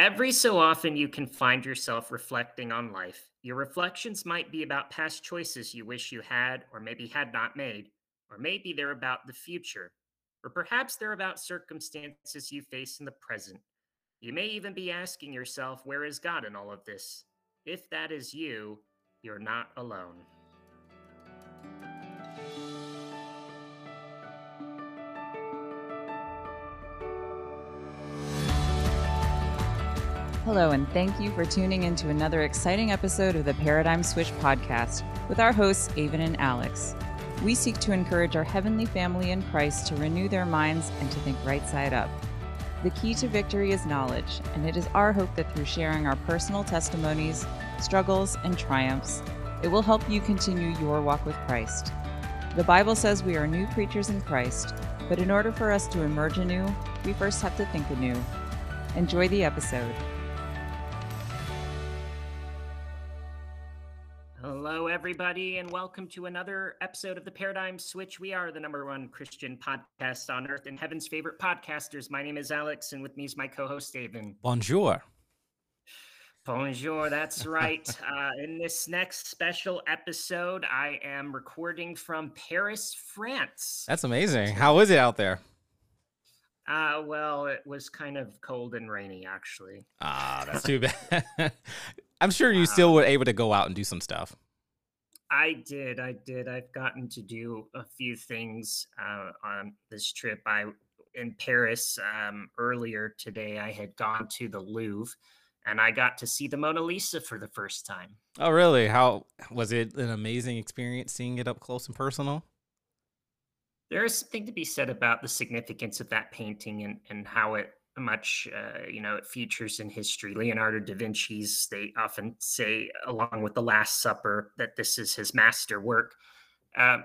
Every so often, you can find yourself reflecting on life. Your reflections might be about past choices you wish you had or maybe had not made, or maybe they're about the future, or perhaps they're about circumstances you face in the present. You may even be asking yourself, Where is God in all of this? If that is you, you're not alone. Hello, and thank you for tuning in to another exciting episode of the Paradigm Switch podcast with our hosts, Avon and Alex. We seek to encourage our heavenly family in Christ to renew their minds and to think right side up. The key to victory is knowledge, and it is our hope that through sharing our personal testimonies, struggles, and triumphs, it will help you continue your walk with Christ. The Bible says we are new creatures in Christ, but in order for us to emerge anew, we first have to think anew. Enjoy the episode. Everybody, and welcome to another episode of the Paradigm Switch. We are the number one Christian podcast on earth and heaven's favorite podcasters. My name is Alex, and with me is my co host, David. Bonjour. Bonjour, that's right. uh, in this next special episode, I am recording from Paris, France. That's amazing. How is it out there? Uh, well, it was kind of cold and rainy, actually. Ah, that's too bad. I'm sure you still were able to go out and do some stuff. I did. I did. I've gotten to do a few things uh, on this trip. I in Paris um, earlier today. I had gone to the Louvre, and I got to see the Mona Lisa for the first time. Oh, really? How was it? An amazing experience seeing it up close and personal. There is something to be said about the significance of that painting and and how it much uh, you know it features in history. Leonardo da vinci's they often say along with the last supper that this is his master work uh,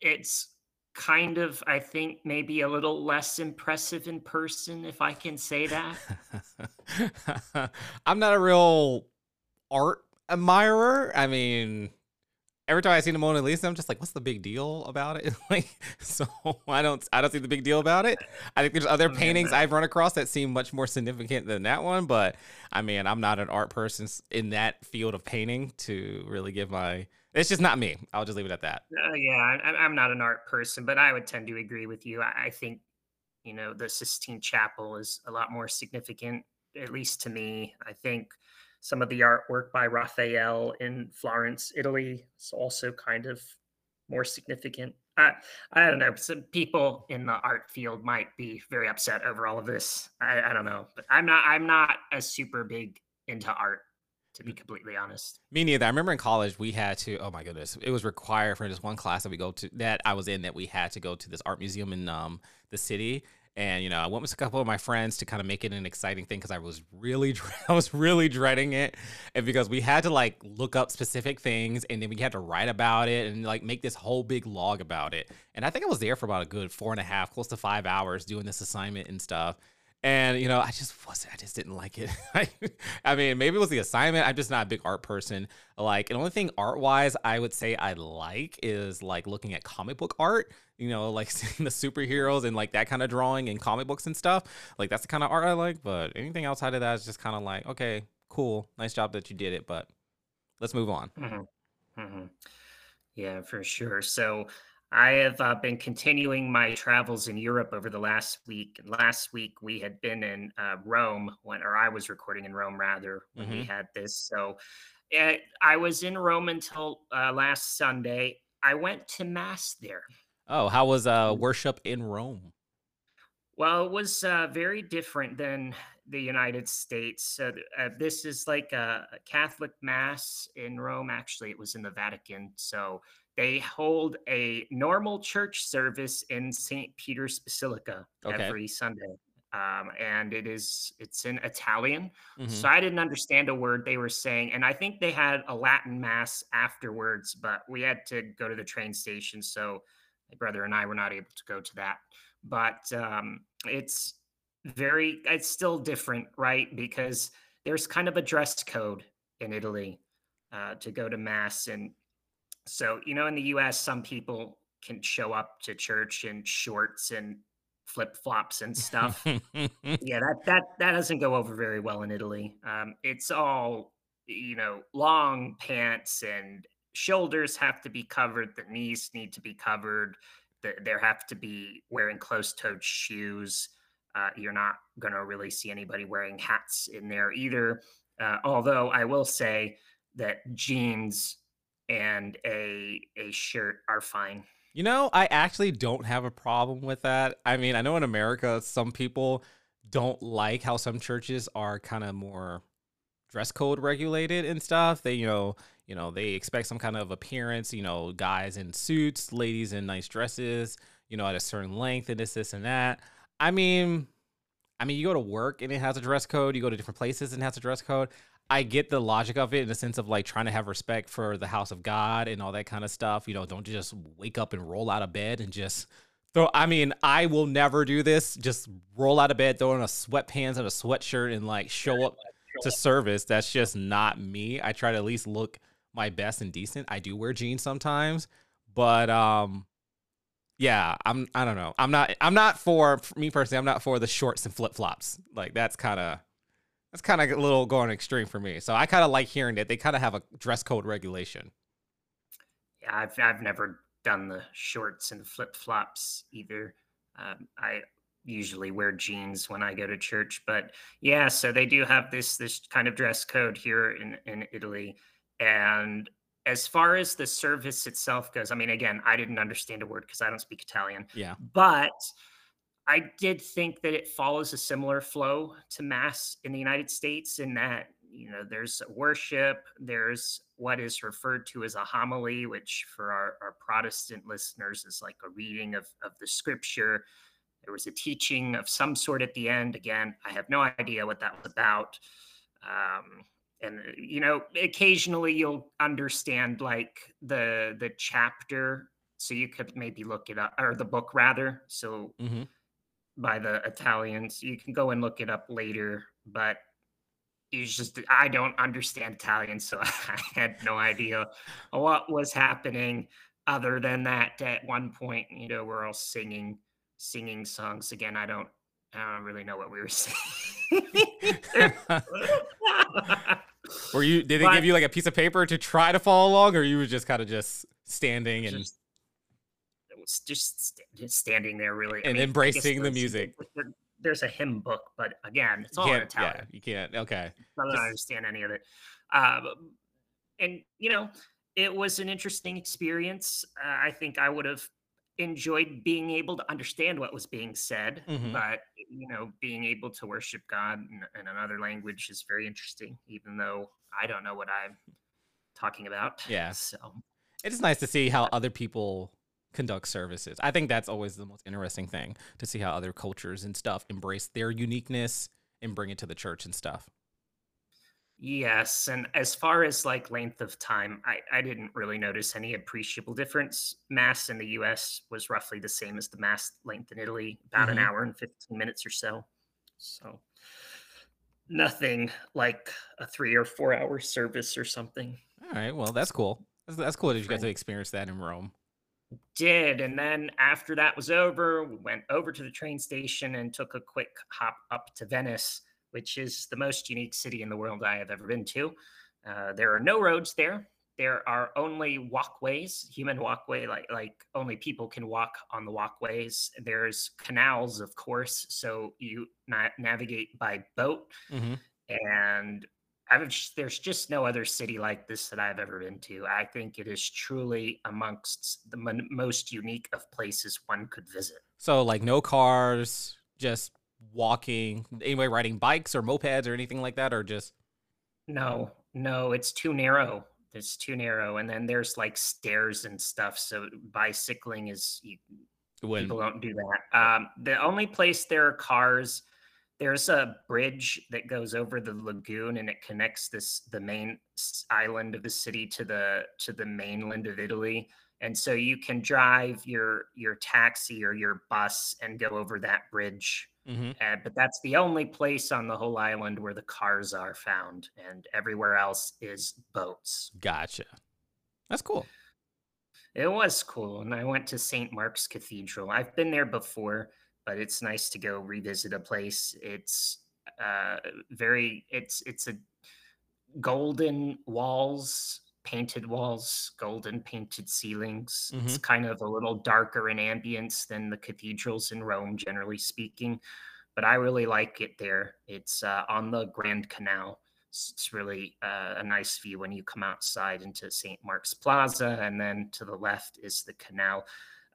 it's kind of i think maybe a little less impressive in person if i can say that. I'm not a real art admirer. I mean every time I see the Mona Lisa, I'm just like, what's the big deal about it? like, so I don't, I don't see the big deal about it. I think there's other paintings I've run across that seem much more significant than that one. But I mean, I'm not an art person in that field of painting to really give my. It's just not me. I'll just leave it at that. Uh, yeah, I, am not an art person, but I would tend to agree with you. I, I think, you know, the Sistine Chapel is a lot more significant, at least to me. I think some of the artwork by Raphael in Florence, Italy is also kind of more significant. I, I don't know. Some people in the art field might be very upset over all of this. I, I don't know, but I'm not. I'm not a super big into art to be completely honest. Me neither. I remember in college we had to. Oh my goodness, it was required for this one class that we go to that I was in that we had to go to this art museum in um the city, and you know, I went with a couple of my friends to kind of make it an exciting thing because I was really, I was really dreading it, and because we had to like look up specific things, and then we had to write about it and like make this whole big log about it. And I think I was there for about a good four and a half, close to five hours doing this assignment and stuff. And you know, I just wasn't. I just didn't like it. I mean, maybe it was the assignment. I'm just not a big art person. Like, the only thing art wise I would say I like is like looking at comic book art. You know, like seeing the superheroes and like that kind of drawing in comic books and stuff. Like that's the kind of art I like. But anything outside of that is just kind of like, okay, cool, nice job that you did it, but let's move on. Mm-hmm. Mm-hmm. Yeah, for sure. So I have uh, been continuing my travels in Europe over the last week. Last week we had been in uh, Rome when, or I was recording in Rome rather when mm-hmm. we had this. So it, eh, I was in Rome until uh, last Sunday. I went to mass there. Oh, how was uh, worship in Rome? Well, it was uh, very different than the United States. So uh, this is like a Catholic mass in Rome. Actually, it was in the Vatican. So they hold a normal church service in St. Peter's Basilica okay. every Sunday. Um, and it is it's in Italian. Mm-hmm. So I didn't understand a word they were saying. And I think they had a Latin mass afterwards, but we had to go to the train station. So my brother and I were not able to go to that. But um, it's very it's still different, right? Because there's kind of a dress code in Italy uh, to go to mass and so, you know, in the US, some people can show up to church in shorts and flip flops and stuff. yeah, that that that doesn't go over very well in Italy. Um, it's all you know, long pants and shoulders have to be covered. The knees need to be covered. The, there have to be wearing closed-toed shoes. Uh, you're not going to really see anybody wearing hats in there either. Uh, although I will say that jeans and a a shirt are fine. You know, I actually don't have a problem with that. I mean, I know in America, some people don't like how some churches are kind of more dress code regulated and stuff. They, you know, you know, they expect some kind of appearance, you know, guys in suits, ladies in nice dresses, you know, at a certain length and this, this, and that. I mean, I mean, you go to work and it has a dress code. You go to different places and it has a dress code. I get the logic of it in the sense of like trying to have respect for the house of God and all that kind of stuff. You know, don't just wake up and roll out of bed and just throw. I mean, I will never do this. Just roll out of bed, throw on a sweatpants and a sweatshirt and like show up to service. That's just not me. I try to at least look my best and decent. I do wear jeans sometimes, but um, yeah, I'm. I don't know. I'm not. I'm not for, for me personally. I'm not for the shorts and flip flops. Like that's kind of that's kind of a little going extreme for me. So I kind of like hearing that they kind of have a dress code regulation. Yeah, I've I've never done the shorts and flip flops either. Um, I usually wear jeans when I go to church, but yeah, so they do have this this kind of dress code here in in Italy. And as far as the service itself goes, I mean, again, I didn't understand a word because I don't speak Italian. Yeah, but I did think that it follows a similar flow to Mass in the United States in that, you know, there's worship, there's what is referred to as a homily, which for our, our Protestant listeners is like a reading of, of the scripture. There was a teaching of some sort at the end. Again, I have no idea what that was about. Um, and you know, occasionally you'll understand like the the chapter, so you could maybe look it up or the book rather. So mm-hmm by the Italians. You can go and look it up later, but it's just I don't understand Italian, so I had no idea what was happening. Other than that, at one point, you know, we're all singing singing songs again. I don't I don't really know what we were saying. were you did they but, give you like a piece of paper to try to follow along or you were just kind of just standing and just just, just standing there really and I mean, embracing the music. There's a hymn book, but again, it's all in Italian. Yeah, you can't. Okay, I don't just, understand any of it. Uh, and you know, it was an interesting experience. Uh, I think I would have enjoyed being able to understand what was being said, mm-hmm. but you know, being able to worship God in, in, another language is very interesting, even though I don't know what I'm talking about. Yeah. So it's nice to see how other people conduct services. I think that's always the most interesting thing to see how other cultures and stuff embrace their uniqueness and bring it to the church and stuff. Yes, and as far as like length of time, I, I didn't really notice any appreciable difference. Mass in the US was roughly the same as the mass length in Italy, about mm-hmm. an hour and 15 minutes or so. So nothing like a three or four hour service or something. All right, well, that's cool. That's, that's cool that you got to experience that in Rome did. And then after that was over, we went over to the train station and took a quick hop up to Venice, which is the most unique city in the world I have ever been to. Uh, there are no roads there. There are only walkways, human walkway, like like only people can walk on the walkways. There's canals, of course, so you na- navigate by boat. Mm-hmm. And I've just, there's just no other city like this that I've ever been to. I think it is truly amongst the mon- most unique of places one could visit. So, like, no cars, just walking. Anyway, riding bikes or mopeds or anything like that, or just no, no, it's too narrow. It's too narrow, and then there's like stairs and stuff. So bicycling is you, people don't do that. Um, the only place there are cars there's a bridge that goes over the lagoon and it connects this the main island of the city to the to the mainland of Italy. And so you can drive your your taxi or your bus and go over that bridge. Mm-hmm. uh, but that's the only place on the whole island where the cars are found and everywhere else is boats. Gotcha. That's cool. It was cool and i went to st mark's cathedral. I've been there before but it's nice to go revisit a place. It's uh, very it's it's a golden walls, painted walls, golden painted ceilings. Mm-hmm. It's kind of a little darker in ambience than the cathedrals in Rome, generally speaking. But I really like it there. It's uh, on the Grand Canal. It's really uh, a nice view when you come outside into St. Mark's Plaza, and then to the left is the canal.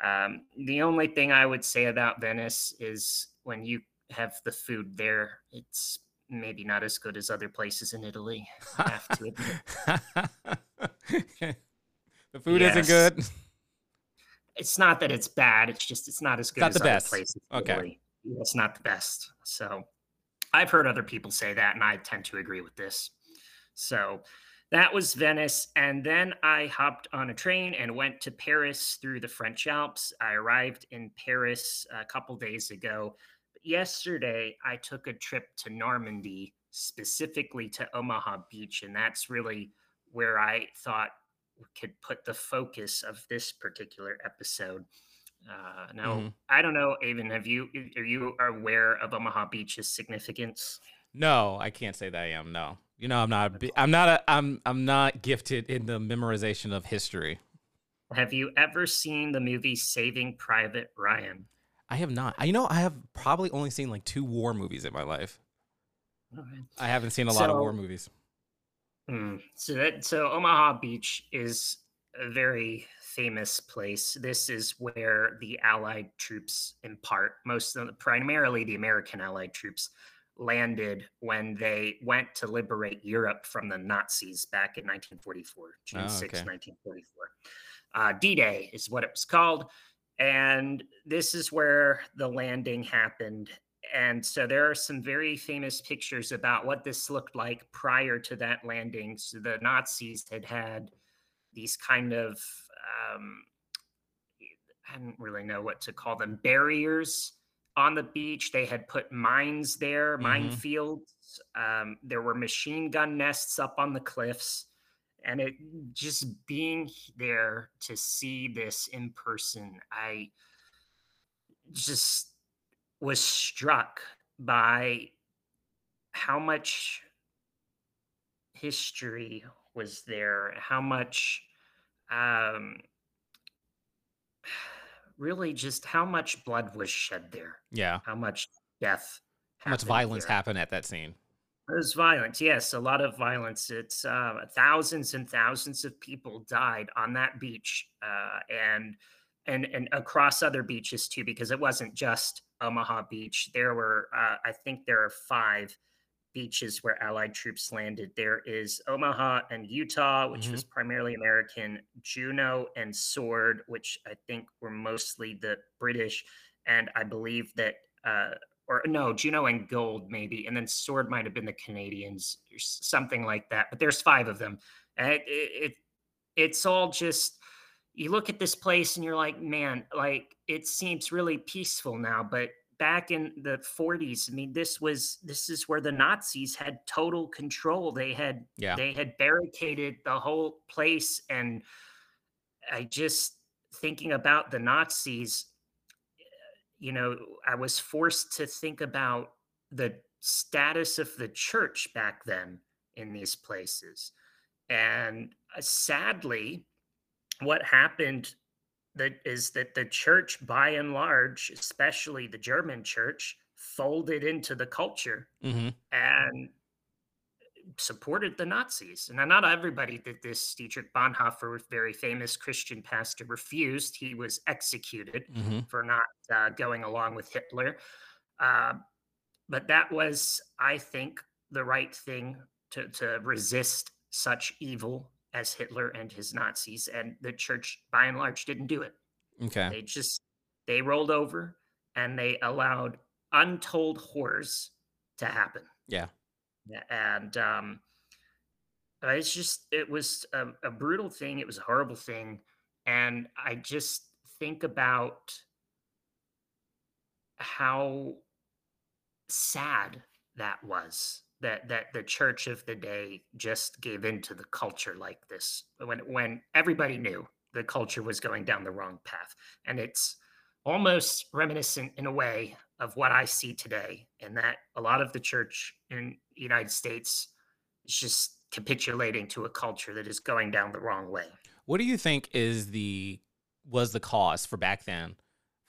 Um, the only thing I would say about Venice is when you have the food there, it's maybe not as good as other places in Italy. I have to admit. the food Yes. isn't good. It's not that it's bad. It's just it's not as good Not as the other best. places. in Okay. Italy. It's not the best. So I've heard other people say that, and I tend to agree with this. So that was Venice. And then I hopped on a train and went to Paris through the French Alps. I arrived in Paris a couple days ago. Yesterday, I took a trip to Normandy, specifically to Omaha Beach. And that's really where I thought we could put the focus of this particular episode. Uh, now, Mhm. I don't know, Avon, have you, are you aware of Omaha Beach's significance? No, I can't say that I am. No, you know, I'm not. I'm not. A, I'm. I'm not gifted in the memorization of history. Have you ever seen the movie Saving Private Ryan? I have not. I- You know, I have probably only seen like two war movies in my life. I haven't seen a lot of war movies. Hmm. So that so Omaha Beach is a very famous place. This is where the Allied troops, in part, most of the, primarily the American Allied troops, landed when they went to liberate Europe from the Nazis back in 1944, June Oh, 6, okay. 1944. Uh, D-Day is what it was called, and this is where the landing happened and so there are some very famous pictures about what this looked like prior to that landing. So the Nazis had had these kind of, um, I don't really know what to call them, barriers on the beach. They had put mines there, Mhm. minefields. Um, there were machine gun nests up on the cliffs. And it just being there to see this in person, I just was struck by how much history was there, how much um really just how much blood was shed there, Yeah. how much death, How much violence there. happened at that scene? There's violence, yes, a lot of violence. It's uh, thousands and thousands of people died on that beach, uh, and and and across other beaches too, because it wasn't just Omaha Beach. There were, uh, I think, there are five beaches where Allied troops landed. There is Omaha and Utah, which was primarily American, Juno and Sword, which I think were mostly the British, and I believe that. Uh, or no, Juno and Gold maybe, and then Sword might have been the Canadians or something like that. But there's five of them, it, it, it it's all just you look at this place and you're like, man, like it seems really peaceful now, but back in the 40s, I mean, this was this is where the Nazis had total control. They had Yeah. they had barricaded the whole place, and I just thinking about the Nazis you know, I was forced to think about the status of the church back then in these places. And uh, sadly, what happened that is that the church by and large, especially the German church, folded into the culture hmm and supported the Nazis. And not everybody did this. Dietrich Bonhoeffer, very famous Christian pastor, refused. He was executed hmm for not uh, going along with Hitler. Uh, but that was, I think, the right thing to, to resist such evil as Hitler and his Nazis. And the church, by and large, didn't do it. Okay. They just they rolled over and they allowed untold horrors to happen. Yeah. And um, it's just it was a, a brutal thing. It was a horrible thing, and I just think about how sad that was that that the church of the day just gave in to the culture like this when when everybody knew the culture was going down the wrong path and it's almost reminiscent in a way of what I see today, and that a lot of the church in the United States is just capitulating to a culture that is going down the wrong way. What do you think is the was the cause for back then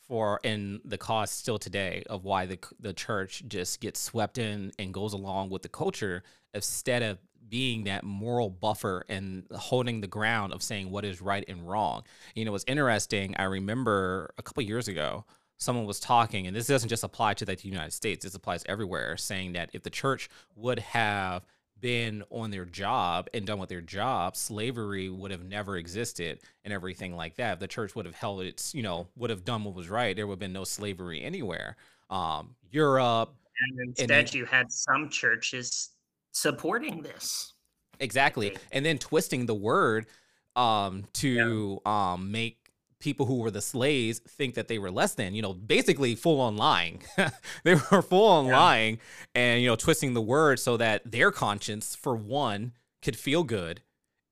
for and the cause still today of why the the church just gets swept in and goes along with the culture instead of being that moral buffer and holding the ground of saying what is right and wrong. You know, it's interesting. I remember a couple years ago, someone was talking, and this doesn't just apply to the United States, this applies everywhere, saying that if the church would have been on their job and done with their job, slavery would have never existed and everything like that. If the church would have held its, you know, would have done what was right, there would have been no slavery anywhere. Um, Europe. And instead, and you had some churches supporting this. Exactly. And then twisting the word um, to yeah. um, make people who were the slaves think that they were less than, you know, basically full on lying. they were full on yeah. lying and, you know, twisting the word so that their conscience, for one, could feel good.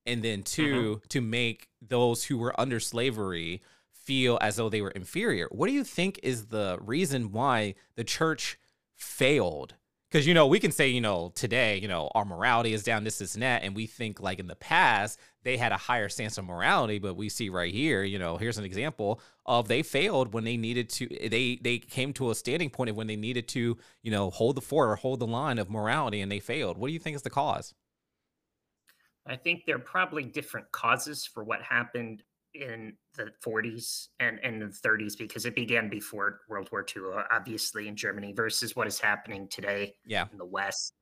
And then 2 mm-hmm. to make those who were under slavery feel as though they were inferior. What do you think is the reason why the church failed because you know we can say you know today you know our morality is down this is that and we think like in the past they had a higher stance of morality but we see right here you know here's an example of they failed when they needed to they they came to a standing point of when they needed to you know hold the fort or hold the line of morality and they failed. What do you think is the cause? I think there are probably different causes for what happened in the 40s and, and the 30s because it began before World War II, obviously in Germany, versus what is happening today yeah. in the West.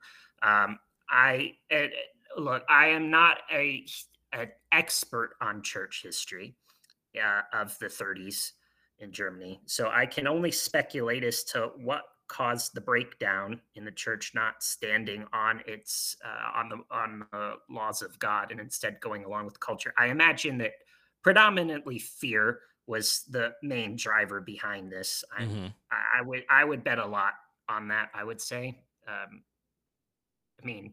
Um, I it, look, I am not a an expert on church history uh, of the 30s in Germany, so I can only speculate as to what caused the breakdown in the church not standing on its uh, on the on the laws of God and instead going along with culture. I imagine that predominantly fear was the main driver behind this. I, mm-hmm. I, I, would I would bet a lot on that. I would say. Um, I mean,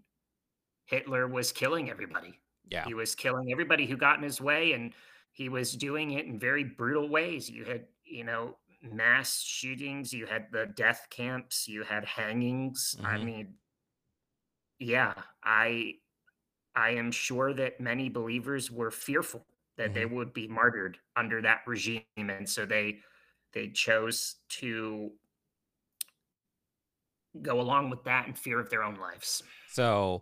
Hitler was killing everybody. Yeah, he was killing everybody who got in his way, and he was doing it in very brutal ways. You had, you know, mass shootings. You had the death camps. You had hangings. Mm-hmm. I mean, yeah, I I am sure that many believers were fearful that mm-hmm. they would be martyred under that regime and so they they chose to go along with that in fear of their own lives. So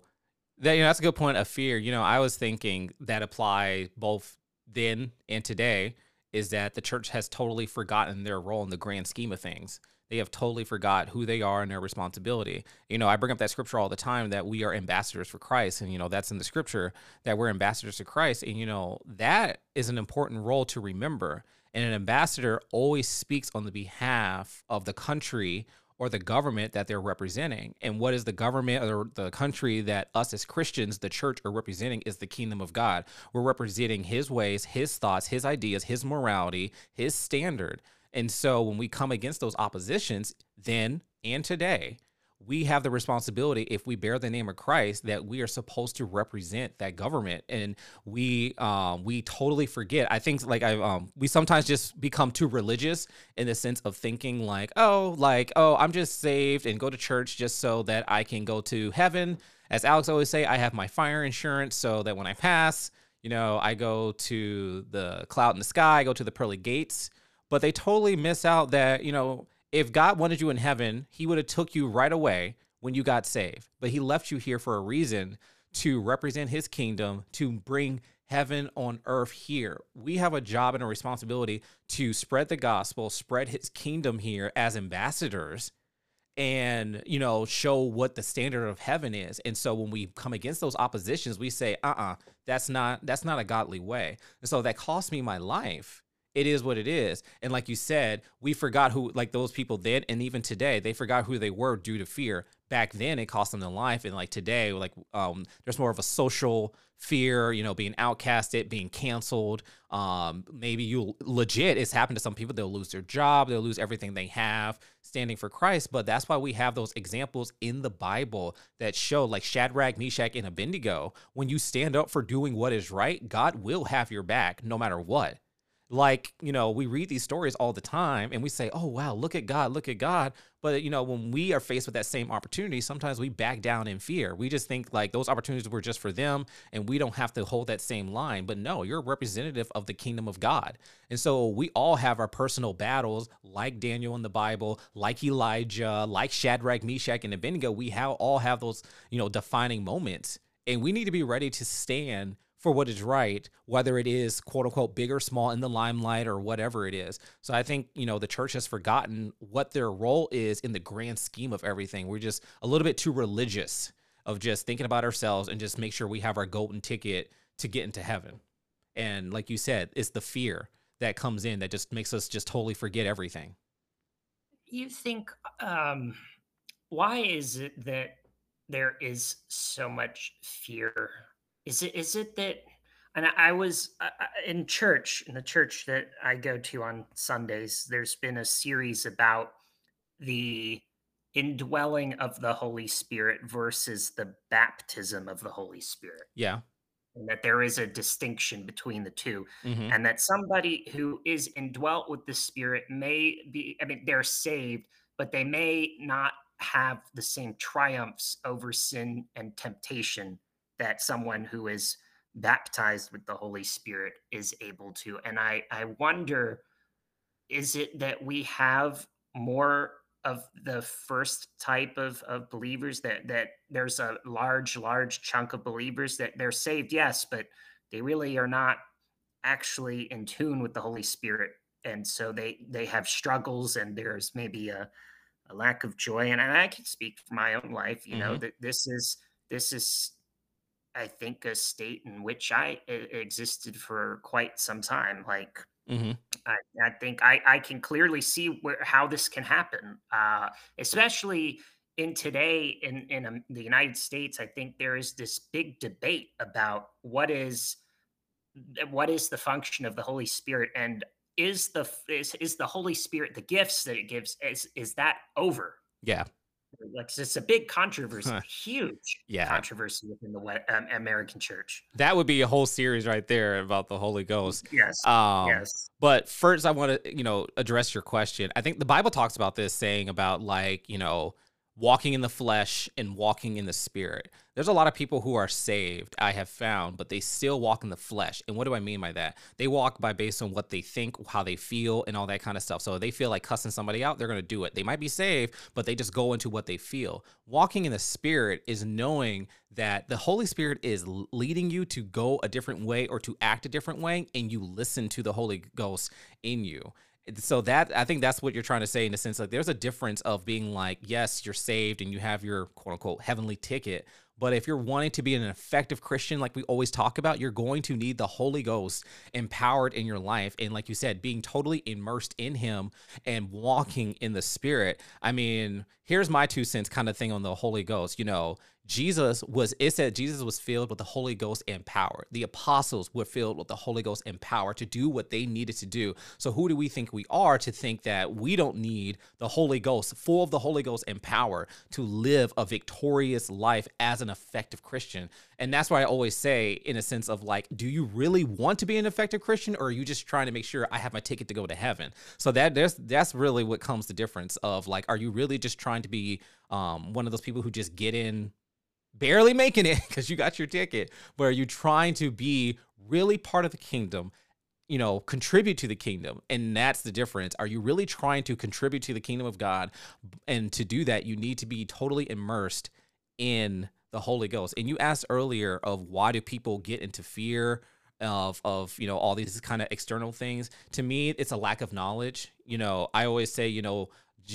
that you know that's a good point of fear. You know i was thinking that apply both then and today is that the church has totally forgotten their role in the grand scheme of things they have totally forgot who they are and their responsibility. You know, I bring up that scripture all the time that we are ambassadors for Christ. And, you know, that's in the scripture that we're ambassadors to Christ. And, you know, that is an important role to remember. And an ambassador always speaks on the behalf of the country or the government that they're representing. And what is the government or the country that us as Christians, the church, are representing is the kingdom of God. We're representing his ways, his thoughts, his ideas, his morality, his standard. And so when we come against those oppositions, then and today, we have the responsibility if we bear the name of Christ that we are supposed to represent that government. And we um we totally forget. I think like I um we sometimes just become too religious in the sense of thinking like oh like oh I'm just saved and go to church just so that I can go to heaven. As Alex always say I have my fire insurance so that when I pass you know I go to the cloud in the sky I go to the pearly gates but they totally miss out that you know if god wanted you in heaven he would have took you right away when you got saved. But he left you here for a reason to represent his kingdom to bring heaven on earth here. We have a job and a responsibility to spread the gospel spread his kingdom here as ambassadors and you know show what the standard of heaven is. And so when we come against those oppositions we say uh-uh that's not that's not a godly way. And so that cost me my life it is what it is. And like you said, we forgot who, like those people then, and even today, they forgot who they were due to fear. Back then, it cost them their life, and like today, like um, there's more of a social fear, you know, being outcasted, being canceled. Um, maybe you legit, it's happened to some people. They'll lose their job, they'll lose everything they have standing for Christ. But that's why we have those examples in the Bible that show, like Shadrach, Meshach, and Abednego, when you stand up for doing what is right, God will have your back no matter what like you know we read these stories all the time and we say oh wow look at god look at god. But you know when we are faced with that same opportunity sometimes we back down in fear. We just think like those opportunities were just for them and we don't have to hold that same line. But no you're a representative of the kingdom of god. And so we all have our personal battles like daniel in the bible like elijah like shadrach meshach and abednego. We have all have those you know defining moments and we need to be ready to stand for what is right, whether it is quote unquote big or small in the limelight or whatever it is. So I think, you know, the church has forgotten what their role is in the grand scheme of everything. We're just a little bit too religious of just thinking about ourselves and just make sure we have our golden ticket to get into heaven. And like you said, it's the fear that comes in that just makes us just totally forget everything. You think, um, why is it that there is so much fear is it is it that and I, was uh, uh, in church in the church that I go to on Sundays. There's been a series about the indwelling of the Holy Spirit versus the baptism of the Holy Spirit. Yeah. And that there is a distinction between the 2 Mhm. and that somebody who is indwelt with the Spirit may be, I mean, they're saved, but they may not have the same triumphs over sin and temptation that someone who is baptized with the Holy Spirit is able to. And I, I wonder is it that we have more of the first type of, of believers that that there's a large large chunk of believers that they're saved yes but they really are not actually in tune with the holy spirit and so they they have struggles and there's maybe a, a lack of joy and i can speak for my own life you know Mhm. that this is this is I think a state in which I existed for quite some time. Like Mhm. I, I think I, I can clearly see where how this can happen, uh, especially in today in in um, the United States. I think there is this big debate about what is what is the function of the Holy Spirit and is the is, is the Holy Spirit the gifts that it gives is is that over? Yeah. Like it's a big controversy, Huh. huge Yeah. controversy within the um, American church. That would be a whole series right there about the Holy Ghost. Yes. Um yes. But first, I want to, you know, address your question. I think the Bible talks about this, saying about like, you know, walking in the flesh and walking in the spirit. There's a lot of people who are saved, I have found, but they still walk in the flesh. And what do I mean by that? They walk by based on what they think, how they feel, and all that kind of stuff. So they feel like cussing somebody out, they're going to do it. They might be saved, but they just go into what they feel. Walking in the spirit is knowing that the Holy Spirit is leading you to go a different way or to act a different way, and you listen to the Holy Ghost in you so that I think that's what you're trying to say in the sense like there's a difference of being like yes you're saved and you have your quote unquote heavenly ticket but if you're wanting to be an effective Christian like we always talk about you're going to need the Holy Ghost empowered in your life. And like you said being totally immersed in him and walking in the spirit. I mean here's my two cents kind of thing on the Holy Ghost you know Jesus was, it said Jesus was filled with the Holy Ghost and power. The apostles were filled with the Holy Ghost and power to do what they needed to do. So, who do we think we are to think that we don't need the Holy Ghost, full of the Holy Ghost and power, to live a victorious life as an effective Christian? And that's why I always say, in a sense of like, do you really want to be an effective Christian, or are you just trying to make sure I have my ticket to go to heaven? So that there's that's really what comes the difference of like, are you really just trying to be um, one of those people who just get in barely making it because you got your ticket, but are you trying to be really part of the kingdom? You know, contribute to the kingdom. And that's the difference. Are you really trying to contribute to the kingdom of God? And to do that, you need to be totally immersed in the Holy Ghost. And you asked earlier of why do people get into fear of of you know all these kind of external things to me it's a lack of knowledge you know i always say you know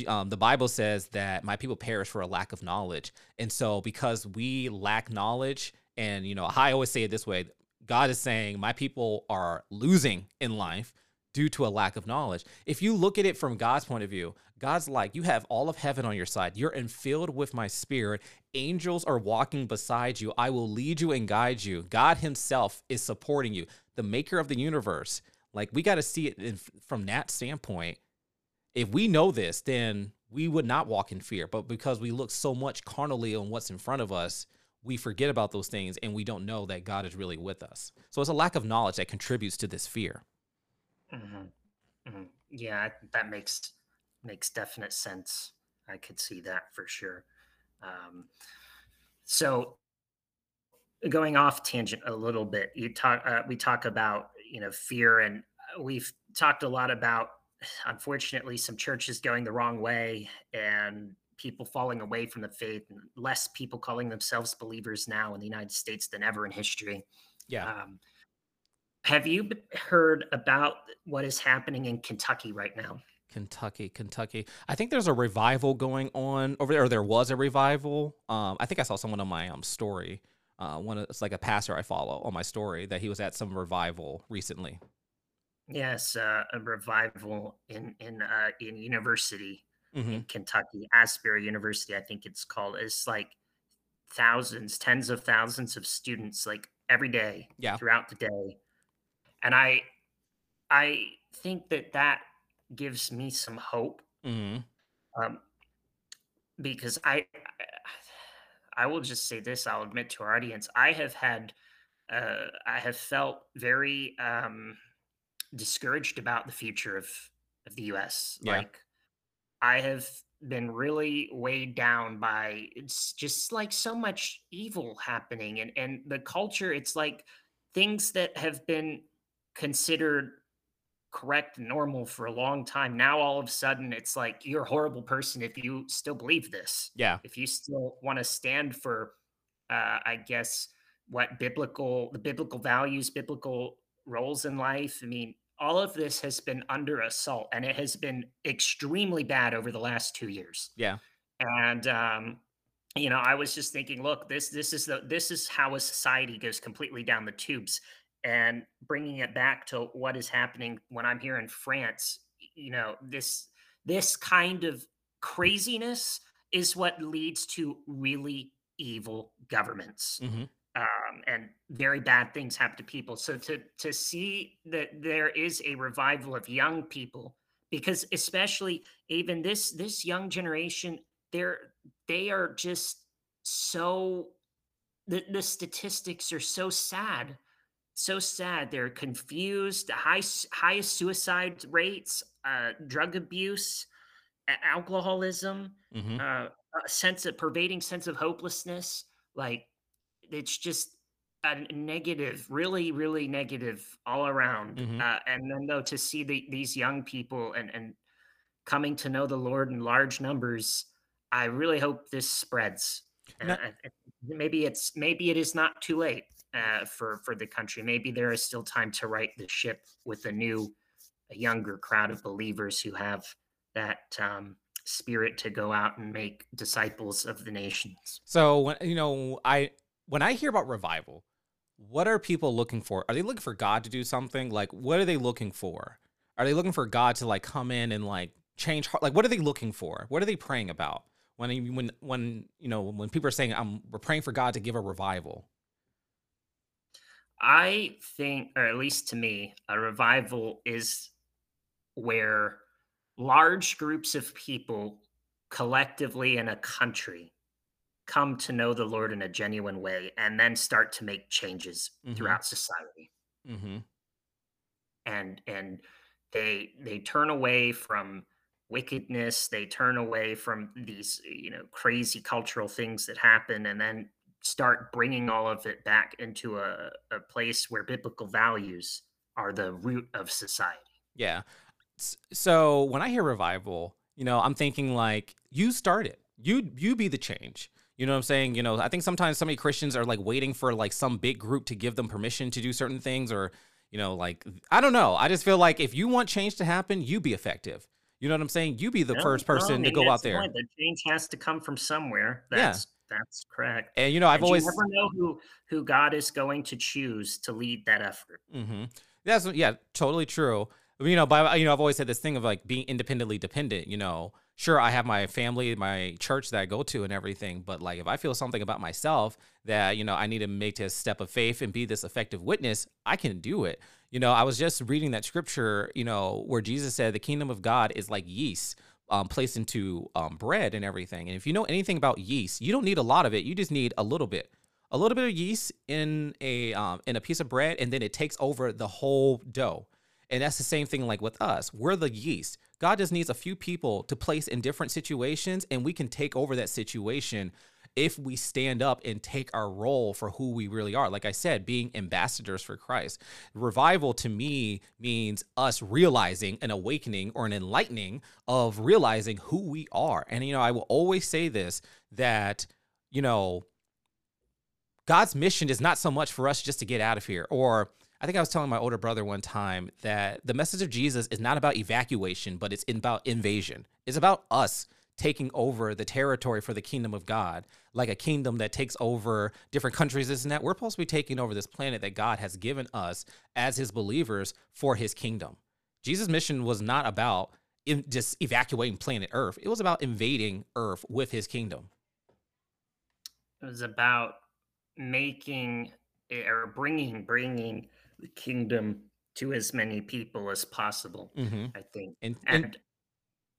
um, the bible says that my people perish for a lack of knowledge. And so because we lack knowledge and you know i always say it this way god is saying my people are losing in life due to a lack of knowledge. If you look at it from god's point of view god's like you have all of heaven on your side. You're infilled with my spirit. Angels are walking beside you. I will lead you and guide you. God himself is supporting you. The maker of the universe like we got to see it in, from that standpoint if we know this, then we would not walk in fear. But because we look so much carnally on what's in front of us, we forget about those things and we don't know that God is really with us. So it's a lack of knowledge that contributes to this fear. hmm hmm Yeah, that makes makes definite sense. I could see that for sure. Um, so going off tangent a little bit, you talk. Uh, we talk about you know fear, and we've talked a lot about unfortunately some churches going the wrong way and people falling away from the faith, and less people calling themselves believers now in the United States than ever in history. Yeah. Um, have you heard about what is happening in Kentucky right now? Kentucky, Kentucky. I think there's a revival going on over there, or there was a revival. Um, I think I saw someone on my um story. Uh, one of- it's like a pastor I follow on my story that he was at some revival recently. Yes, uh, a revival in in uh, in university hmm in Kentucky, Asbury University, I think it's called. It's like thousands, tens of thousands of students, like every day Yeah. throughout the day, and I I think that that gives me some hope hmm um, because I I will just say this. I'll admit to our audience, I have had uh, I have felt very um, discouraged about the future of of the U.S. Yeah. Like I have been really weighed down by it's just like so much evil happening and and the culture it's like things that have been considered correct and normal for a long time now all of a sudden it's like you're a horrible person if you still believe this Yeah. if you still want to stand for uh i guess what biblical the biblical values biblical roles in life i mean all of this has been under assault and it has been extremely bad over the last two years. Yeah. and um you know i was just thinking look this this is the this is how a society goes completely down the tubes. And bringing it back to what is happening when i'm here in france you know this this kind of craziness is what leads to really evil governments. Hmm um, and very bad things happen to people. So to to see that there is a revival of young people, because especially even this this young generation, they're they are just so the, the statistics are so sad so sad they're confused the high highest suicide rates uh drug abuse alcoholism hmm uh, a sense of pervading sense of hopelessness. Like it's just a negative, really, really negative all around. hmm Uh, and then though to see the, these young people and and coming to know the Lord in large numbers, I really hope this spreads. And No, I, I- maybe it's maybe it is not too late uh, for for the country. Maybe there is still time to right the ship with a new, a younger crowd of believers who have that um, spirit to go out and make disciples of the nations. So you know, I when I hear about revival, what are people looking for? Are they looking for God to do something? Like, what are they looking for? Are they looking for God to like come in and like change? heart- Like, what are they looking for? What are they praying about? When when when you know when people are saying, "I'm we're praying for God to give a revival." I think, or at least to me, a revival is where large groups of people collectively in a country come to know the Lord in a genuine way and then start to make changes hmm throughout society. hmm And and they they turn away from wickedness, they turn away from these, you know, crazy cultural things that happen and then start bringing all of it back into a, a place where biblical values are the root of society. Yeah. So when I hear revival, you know, I'm thinking like you start it. You you be the change. You know what I'm saying? You know, I think sometimes so many Christians are like waiting for like some big group to give them permission to do certain things or, you know, like I don't know. I just feel like if you want change to happen, you be effective. You know what I'm saying? You be the No, first no, person to go out the there. point. The change has to come from somewhere. Yeah. That's that's correct. And you know, I've And you always never know who who God is going to choose to lead that effort. hmm That's yeah, totally true. You know, but you know, I've always said this thing of like being independently dependent. You know, sure, I have my family, my church that I go to, and everything. But like, if I feel something about myself that you know I need to make this step of faith and be this effective witness, I can do it. You know, I was just reading that scripture. You know, where Jesus said the kingdom of God is like yeast. Um, placed into um, bread and everything. And if you know anything about yeast, you don't need a lot of it. You just need a little bit a little bit of yeast in a um, in a piece of bread, and then it takes over the whole dough. And that's the same thing like with us. We're the yeast. God just needs a few people to place in different situations, and we can take over that situation if we stand up and take our role for who we really are. Like I said, being ambassadors for Christ. Revival to me means us realizing an awakening or an enlightening of realizing who we are. And, you know, I will always say this that, you know, God's mission is not so much for us just to get out of here. Or I think I was telling my older brother one time that the message of Jesus is not about evacuation, but it's about invasion. It's about us taking over the territory for the kingdom of God, like a kingdom that takes over different countries, isn't that. We're supposed to be taking over this planet that God has given us as his believers for his kingdom. Jesus' mission was not about just evacuating planet Earth, it was about invading Earth with his kingdom. It was about making or bringing bringing the kingdom to as many people as possible. Mm-hmm. I think, and, and, and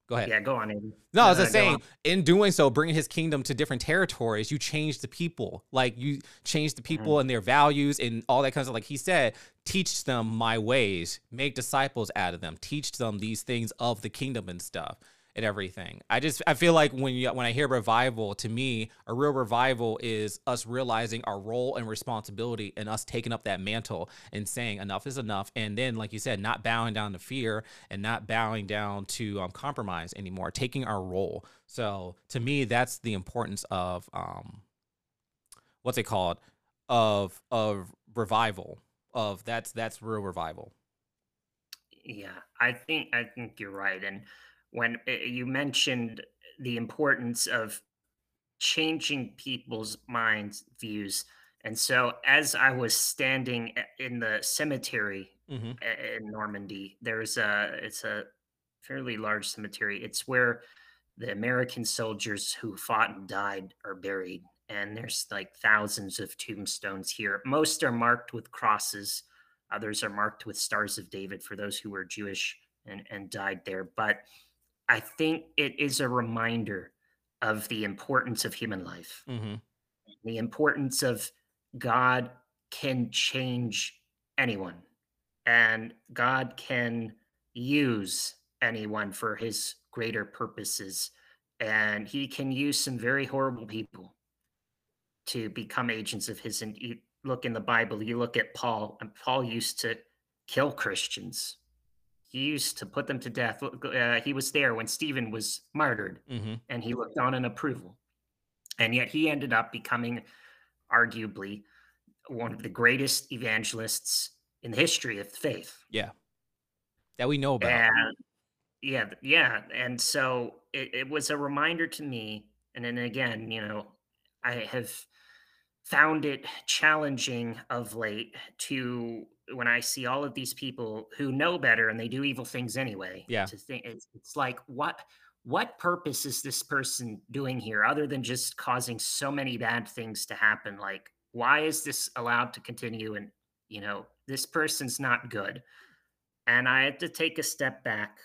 Go ahead. Yeah, go on, Andy. No, I was just saying, in doing so, bringing his kingdom to different territories, you change the people. Like you change the people mm-hmm. and their values and all that kind of stuff. Like he said, teach them my ways, make disciples out of them, teach them these things of the kingdom and stuff and everything. I just I feel like when you when I hear revival, to me, a real revival is us realizing our role and responsibility and us taking up that mantle and saying enough is enough. And then, like you said, not bowing down to fear and not bowing down to um, compromise anymore, taking our role. So to me, that's the importance of um, what's it called? Of of revival. Of that's that's real revival. Yeah, I think I think you're right. And when eh, you mentioned the importance of changing people's minds views and so as i was standing eh, in the cemetery mm-hmm. in normandy there's a it's a fairly large cemetery. It's where the american soldiers who fought and died are buried and there's like thousands of tombstones here. Most are marked with crosses. Others are marked with stars of david for those who were jewish and, and died there but I think it is a reminder of the importance of human life, mm-hmm. the importance of God can change anyone, and God can use anyone for his greater purposes. And he can use some very horrible people to become agents of his. And you look in the Bible, you look at Paul, and Paul used to kill Christians he used to put them to death. Uh, he was there when Stephen was martyred, mm-hmm. and he looked on in approval. And yet he ended up becoming, arguably, one of the greatest evangelists in the history of the faith. Yeah, that we know about. And, yeah, yeah, and so it, it was a reminder to me. And then again, you know, I have found it challenging of late to when I see all of these people who know better and they do evil things anyway. Yeah. To think it's, it's like what what purpose is this person doing here other than just causing so many bad things to happen? Like why is this allowed to continue? And you know this person's not good. And I had to take a step back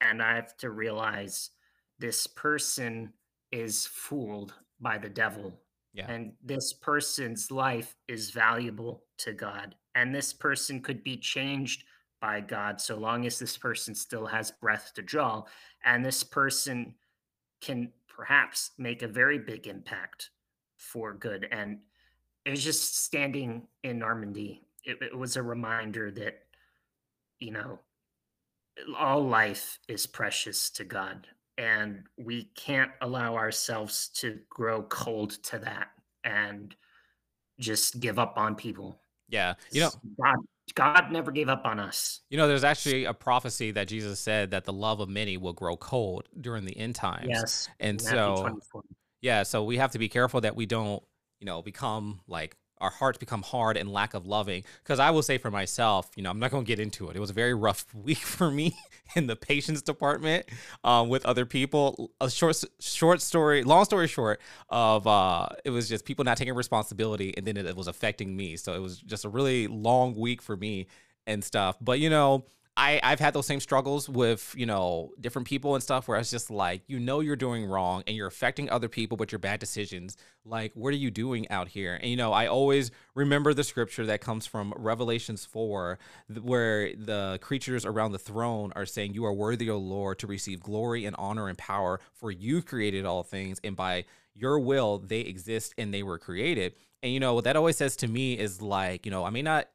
and I have to realize this person is fooled by the devil yeah. And this person's life is valuable to God. And this person could be changed by God so long as this person still has breath to draw. And this person can perhaps make a very big impact for good. And it was just standing in Normandy, it, it was a reminder that, you know, all life is precious to God and we can't allow ourselves to grow cold to that and just give up on people. Yeah. You know, God, God never gave up on us. You know, there's actually a prophecy that Jesus said that the love of many will grow cold during the end times. Yes. And so, yeah, so we have to be careful that we don't, you know, become like our hearts become hard and lack of loving. Because I will say for myself, you know, I'm not going to get into it. It was a very rough week for me in the patience department um, with other people. A short, short story, long story short, of uh, it was just people not taking responsibility, and then it, it was affecting me. So it was just a really long week for me and stuff. But you know, I I've had those same struggles with you know different people and stuff where it's just like you know you're doing wrong and you're affecting other people, but your bad decisions. Like, what are you doing out here? And you know, I always remember the scripture that comes from Revelations four, where the creatures around the throne are saying, "You are worthy, O Lord, to receive glory and honor and power, for you created all things, and by your will they exist and they were created." And you know what that always says to me is like, you know, I may not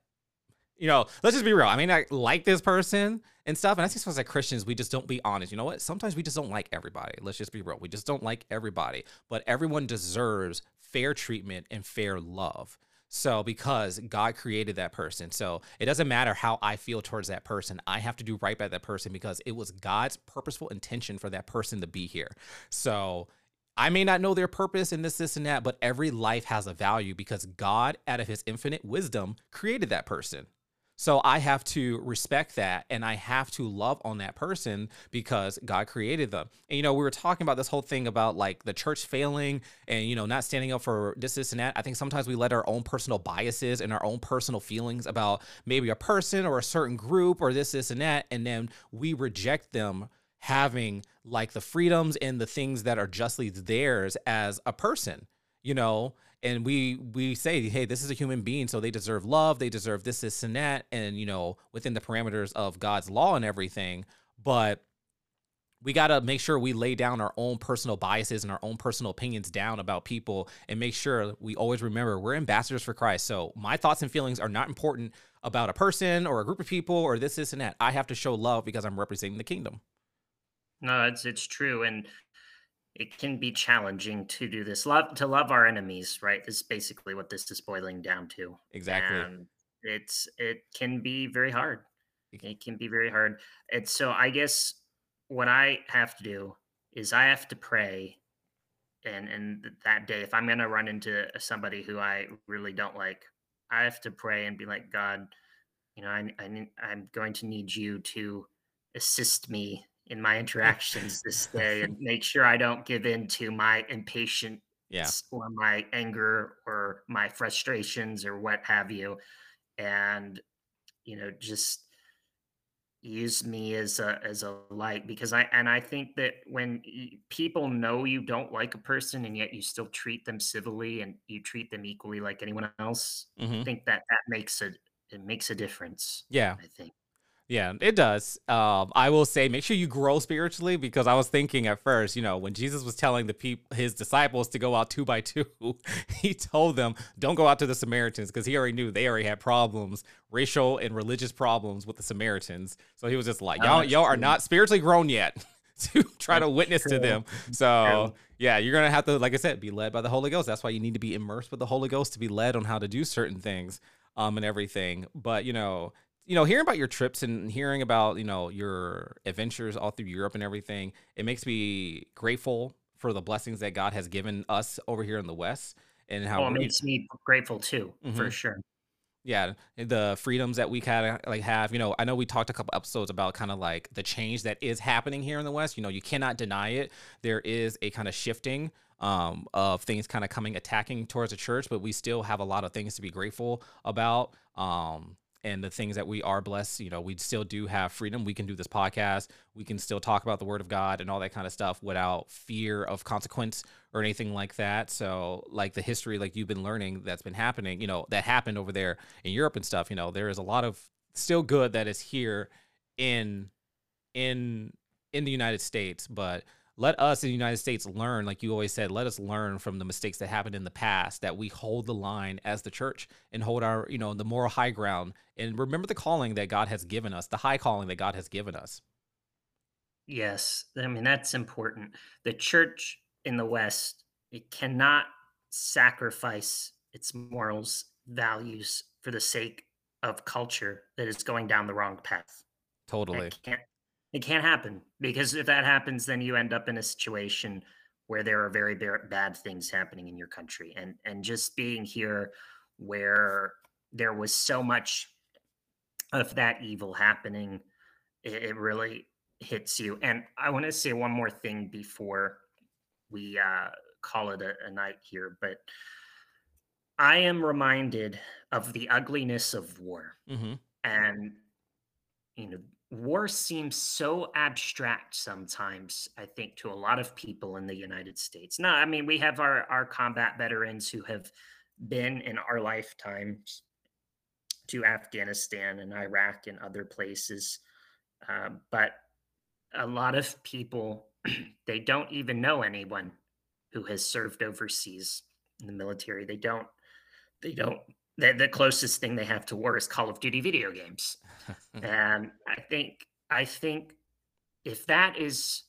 you know, let's just be real. I mean, I like this person and stuff. And I think sometimes like Christians, we just don't be honest. You know what? Sometimes we just don't like everybody. Let's just be real. We just don't like everybody. But everyone deserves fair treatment and fair love. So, because God created that person. So, it doesn't matter how I feel towards that person. I have to do right by that person because it was God's purposeful intention for that person to be here. So, I may not know their purpose and this, this, and that, but every life has a value because God, out of his infinite wisdom, created that person. So I have to respect that and I have to love on that person because God created them. And you know, we were talking about this whole thing about like the church failing and you know, not standing up for this, this, and that. I think sometimes we let our own personal biases and our own personal feelings about maybe a person or a certain group or this, this, and that, and then we reject them having like the freedoms and the things that are justly theirs as a person, you know and we we say hey this is a human being so they deserve love they deserve this this and that and you know within the parameters of god's law and everything but we got to make sure we lay down our own personal biases and our own personal opinions down about people and make sure we always remember we're ambassadors for Christ. So my thoughts and feelings are not important about a person or a group of people or this, this, and that. I have to show love because I'm representing the kingdom. No, it's it's true. And it can be challenging to do this. Love to love our enemies, right? Is basically what this is boiling down to. Exactly. And it's it can be very hard. It can be very hard. And so I guess what I have to do is I have to pray and and that day if I'm going to run into somebody who I really don't like, I have to pray and be like God, you know, I I I'm going to need you to assist me in my interactions this day and make sure I don't give in to my impatience yeah. or my anger or my frustrations or what have you. And, you know, just use me as a as a light because I and I think that when people know you don't like a person and yet you still treat them civilly and you treat them equally like anyone else, mm-hmm. I think that that makes a it makes a difference. Yeah, I think. Yeah, it does. Um, I will say, make sure you grow spiritually because I was thinking at first, you know, when Jesus was telling the people, his disciples, to go out two by two, he told them, "Don't go out to the Samaritans," because he already knew they already had problems, racial and religious problems with the Samaritans. So he was just like, "Y'all, y'all are not spiritually grown yet." to try to witness to them. So yeah, you're gonna have to, like I said, be led by the Holy Ghost. That's why you need to be immersed with the Holy Ghost to be led on how to do certain things, um, and everything. But you know, you know, hearing about your trips and hearing about, you know, your adventures all through Europe and everything, it makes me grateful for the blessings that God has given us over here in the West and how oh, it makes me grateful too, mm-hmm. for sure. Yeah, the freedoms that we kind of like have. You know, I know we talked a couple episodes about kind of like the change that is happening here in the West. You know, you cannot deny it. There is a kind of shifting um, of things kind of coming attacking towards the church, but we still have a lot of things to be grateful about. Um, and the things that we are blessed, you know, we still do have freedom. We can do this podcast. We can still talk about the word of God and all that kind of stuff without fear of consequence or anything like that. So, like the history, like you've been learning that's been happening, you know, that happened over there in Europe and stuff, you know, there is a lot of still good that is here in in in the United States, but let us in the United States learn, like you always said, let us learn from the mistakes that happened in the past, that we hold the line as the church and hold our, you know, the moral high ground and remember the calling that God has given us, the high calling that God has given us. Yes. I mean, that's important. The church in the West, it cannot sacrifice its morals, values for the sake of culture that is going down the wrong path. Totally. It can't it can't happen because if that happens, then you end up in a situation where there are very bad things happening in your country, and and just being here where there was so much of that evil happening, it, it really hits you. And I want to say one more thing before we uh, call it a, a night here, but I am reminded of the ugliness of war. Mm-hmm. And you know war seems so abstract sometimes, I think, to a lot of people in the United States. No, I mean, we have our, our combat veterans who have been in our lifetimes to Afghanistan and Iraq and other places. Uh, but a lot of people, they don't even know anyone who has served overseas in the military. They don't, they don't, the, the closest thing they have to war is Call of Duty video games. and I think, I think if that is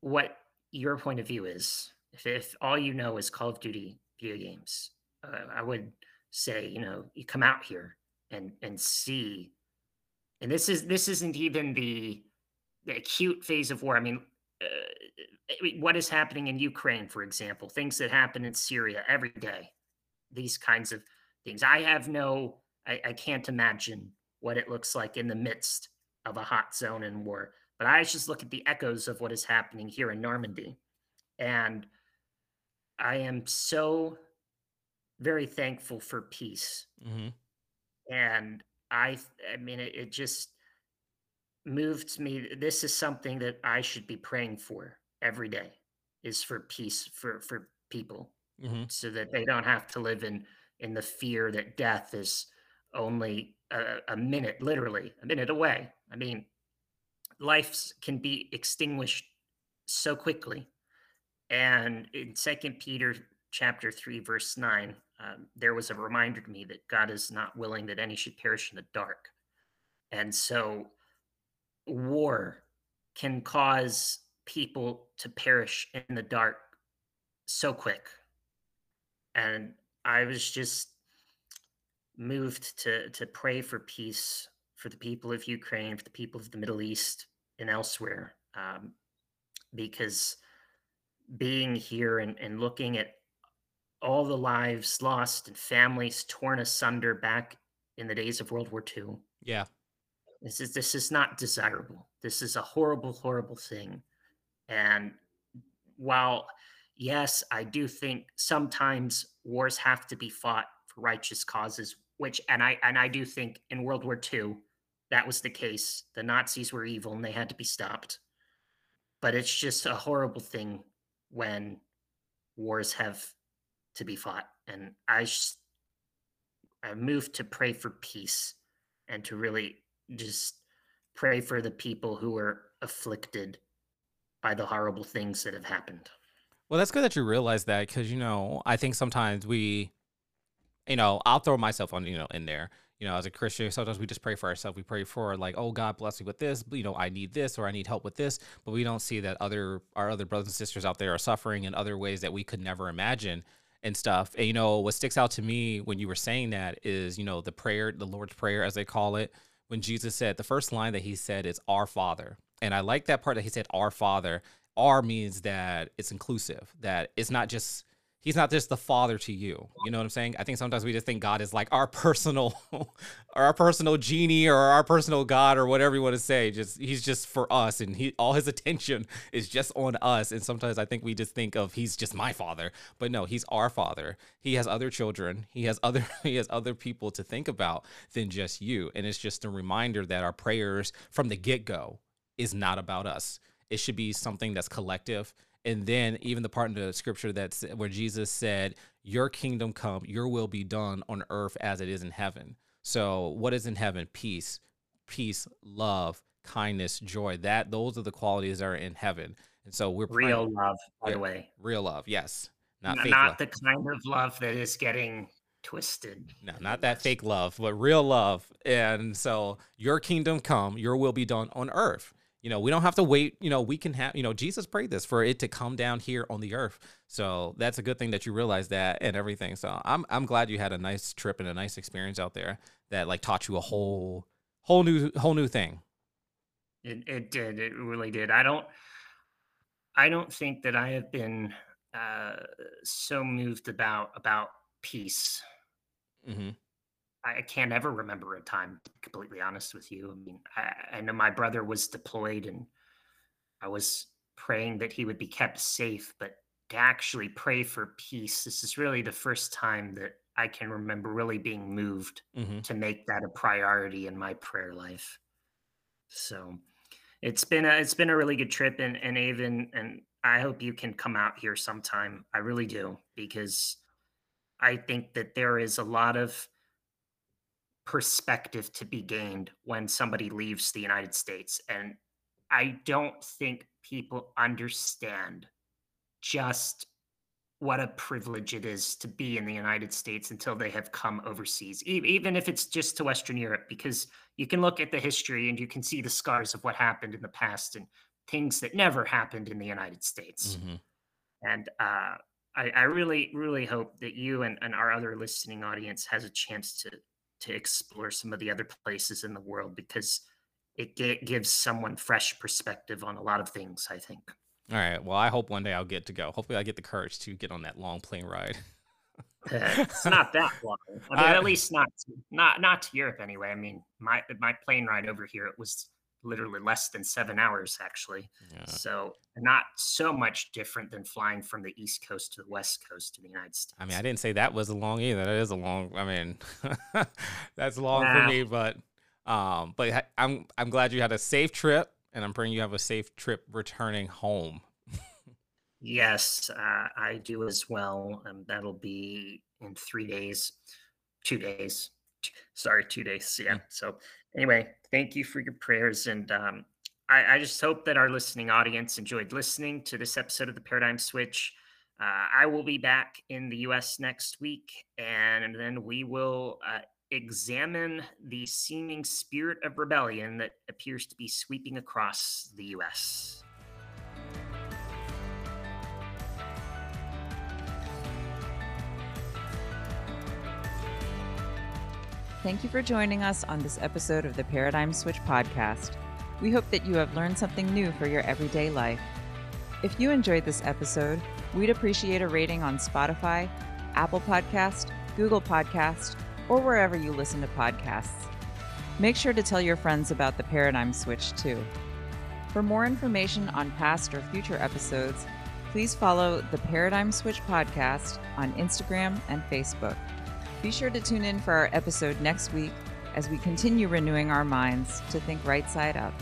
what your point of view is, if, if all you know is Call of Duty video games, uh, I would say, you know, you come out here and and see. And this is this isn't even the, the acute phase of war. I mean, uh, what is happening in Ukraine, for example, things that happen in Syria every day, these kinds of things. I have no, I, I can't imagine what it looks like in the midst of a hot zone in war. But I just look at the echoes of what is happening here in Normandy. And I am so very thankful for peace. hmm And I, I mean, it, it just moved me. This is something that I should be praying for every day is for peace for, for people hmm so that they don't have to live in, in the fear that death is only a, a minute, literally a minute away. I mean, lives can be extinguished so quickly. And in Second Peter chapter three, verse nine, um, there was a reminder to me that God is not willing that any should perish in the dark. And so war can cause people to perish in the dark so quick. And I was just moved to to pray for peace for the people of Ukraine, for the people of the Middle East and elsewhere, um, because being here and, and looking at all the lives lost and families torn asunder back in the days of World War II, Yeah. this is this is not desirable. This is a horrible, horrible thing. And while yes, I do think sometimes wars have to be fought for righteous causes, which and I and I do think in World War II that was the case. The Nazis were evil and they had to be stopped. But it's just a horrible thing when wars have to be fought. And I just I moved to pray for peace and to really just pray for the people who are afflicted by the horrible things that have happened. Well, that's good that you realize that because you know I think sometimes we, you know, I'll throw myself on you know in there. You know, as a Christian, sometimes we just pray for ourselves. We pray for like, oh God, bless me with this. You know, I need this or I need help with this, but we don't see that other our other brothers and sisters out there are suffering in other ways that we could never imagine and stuff. And you know, what sticks out to me when you were saying that is, you know, the prayer, the Lord's prayer, as they call it, when Jesus said the first line that he said is "Our Father," and I like that part that he said "Our Father." Our means that it's inclusive, that it's not just he's not just the father to you. You know what I'm saying? I think sometimes we just think God is like our personal or our personal genie or our personal God or whatever you want to say. Just he's just for us and he all his attention is just on us. And sometimes I think we just think of he's just my father. But no, he's our father. He has other children. He has other he has other people to think about than just you. And it's just a reminder that our prayers from the get-go is not about us it should be something that's collective. And then even the part in the scripture that's where Jesus said, "Your kingdom come, your will be done on earth as it is in heaven." So, what is in heaven? Peace, peace, love, kindness, joy. That those are the qualities that are in heaven. And so we're Real praying, love, by the way. real love. Yes, not Not love. the kind of love that is getting twisted No, not that fake love, but real love. And so, your kingdom come, your will be done on earth. You know, we don't have to wait. You know, we can have, you know, Jesus prayed this for it to come down here on the earth. So that's a good thing that you realize that and everything. So I'm I'm glad you had a nice trip and a nice experience out there that like taught you a whole whole new whole new thing. It, it did. It really did. I don't. I don't think that I have been uh, so moved about about peace. hmm I, can't ever remember a time. To be completely honest with you. I mean, I, I know my brother was deployed, and I was praying that he would be kept safe. But to actually pray for peace, this is really the first time that I can remember really being moved hmm to make that a priority in my prayer life. So it's been a it's been a really good trip, and and Aven and I hope you can come out here sometime. I really do because I think that there is a lot of perspective to be gained when somebody leaves the United States, and I don't think people understand just what a privilege it is to be in the United States until they have come overseas, even if it's just to Western Europe, because you can look at the history and you can see the scars of what happened in the past and things that never happened in the United States. Mm-hmm. And uh, I, I, really, really hope that you and, and our other listening audience has a chance to to explore some of the other places in the world because it gives someone fresh perspective on a lot of things. I think. All right. Well, I hope one day I'll get to go. Hopefully, I get the courage to get on that long plane ride. it's not that long. I mean, uh, at least not to, not not to Europe anyway. I mean, my my plane ride over here it was literally less than seven hours actually. Yeah. So not so much different than flying from the East Coast to the West Coast of the United States. I mean, I didn't say that was a long either. That is a long. I mean, that's long nah. for me, but um, but I'm I'm glad you had a safe trip and I'm praying you have a safe trip returning home. yes, uh, I do as well. Um, that'll be in three days, two days. Sorry, two days. Yeah. So, anyway, thank you for your prayers. And um, I, I, just hope that our listening audience enjoyed listening to this episode of the Paradigm Switch. Uh, I will be back in the US next week, and then we will uh, examine the seeming spirit of rebellion that appears to be sweeping across the U.S. Thank you for joining us on this episode of the Paradigm Switch podcast. We hope that you have learned something new for your everyday life. If you enjoyed this episode, we'd appreciate a rating on Spotify, Apple Podcast, Google Podcast, or wherever you listen to podcasts. Make sure to tell your friends about the Paradigm Switch too. For more information on past or future episodes, please follow the Paradigm Switch podcast on Instagram and Facebook. Be sure to tune in for our episode next week as we continue renewing our minds to think right side up.